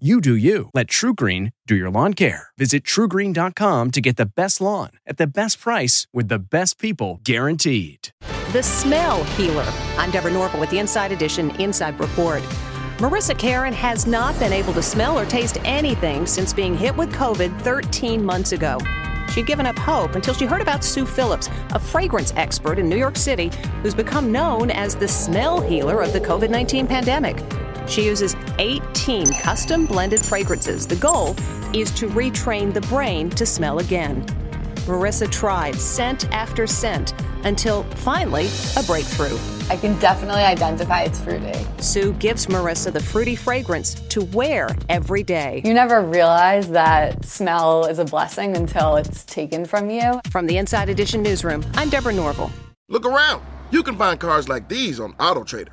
You do you. Let TruGreen do your lawn care. Visit trugreen.com to get the best lawn at the best price with the best people guaranteed. The Smell Healer. I'm Deborah Norville with the Inside Edition Inside Report. Marissa Karen has not been able to smell or taste anything since being hit with COVID 13 months ago. She'd given up hope until she heard about Sue Phillips, a fragrance expert in New York City who's become known as the smell healer of the COVID 19 pandemic. She uses 18 custom blended fragrances. The goal is to retrain the brain to smell again. Marissa tried scent after scent until finally a breakthrough. I can definitely identify it's fruity. Sue gives Marissa the fruity fragrance to wear every day. You never realize that smell is a blessing until it's taken from you. From the Inside Edition newsroom, I'm Deborah Norville. Look around. You can find cars like these on AutoTrader.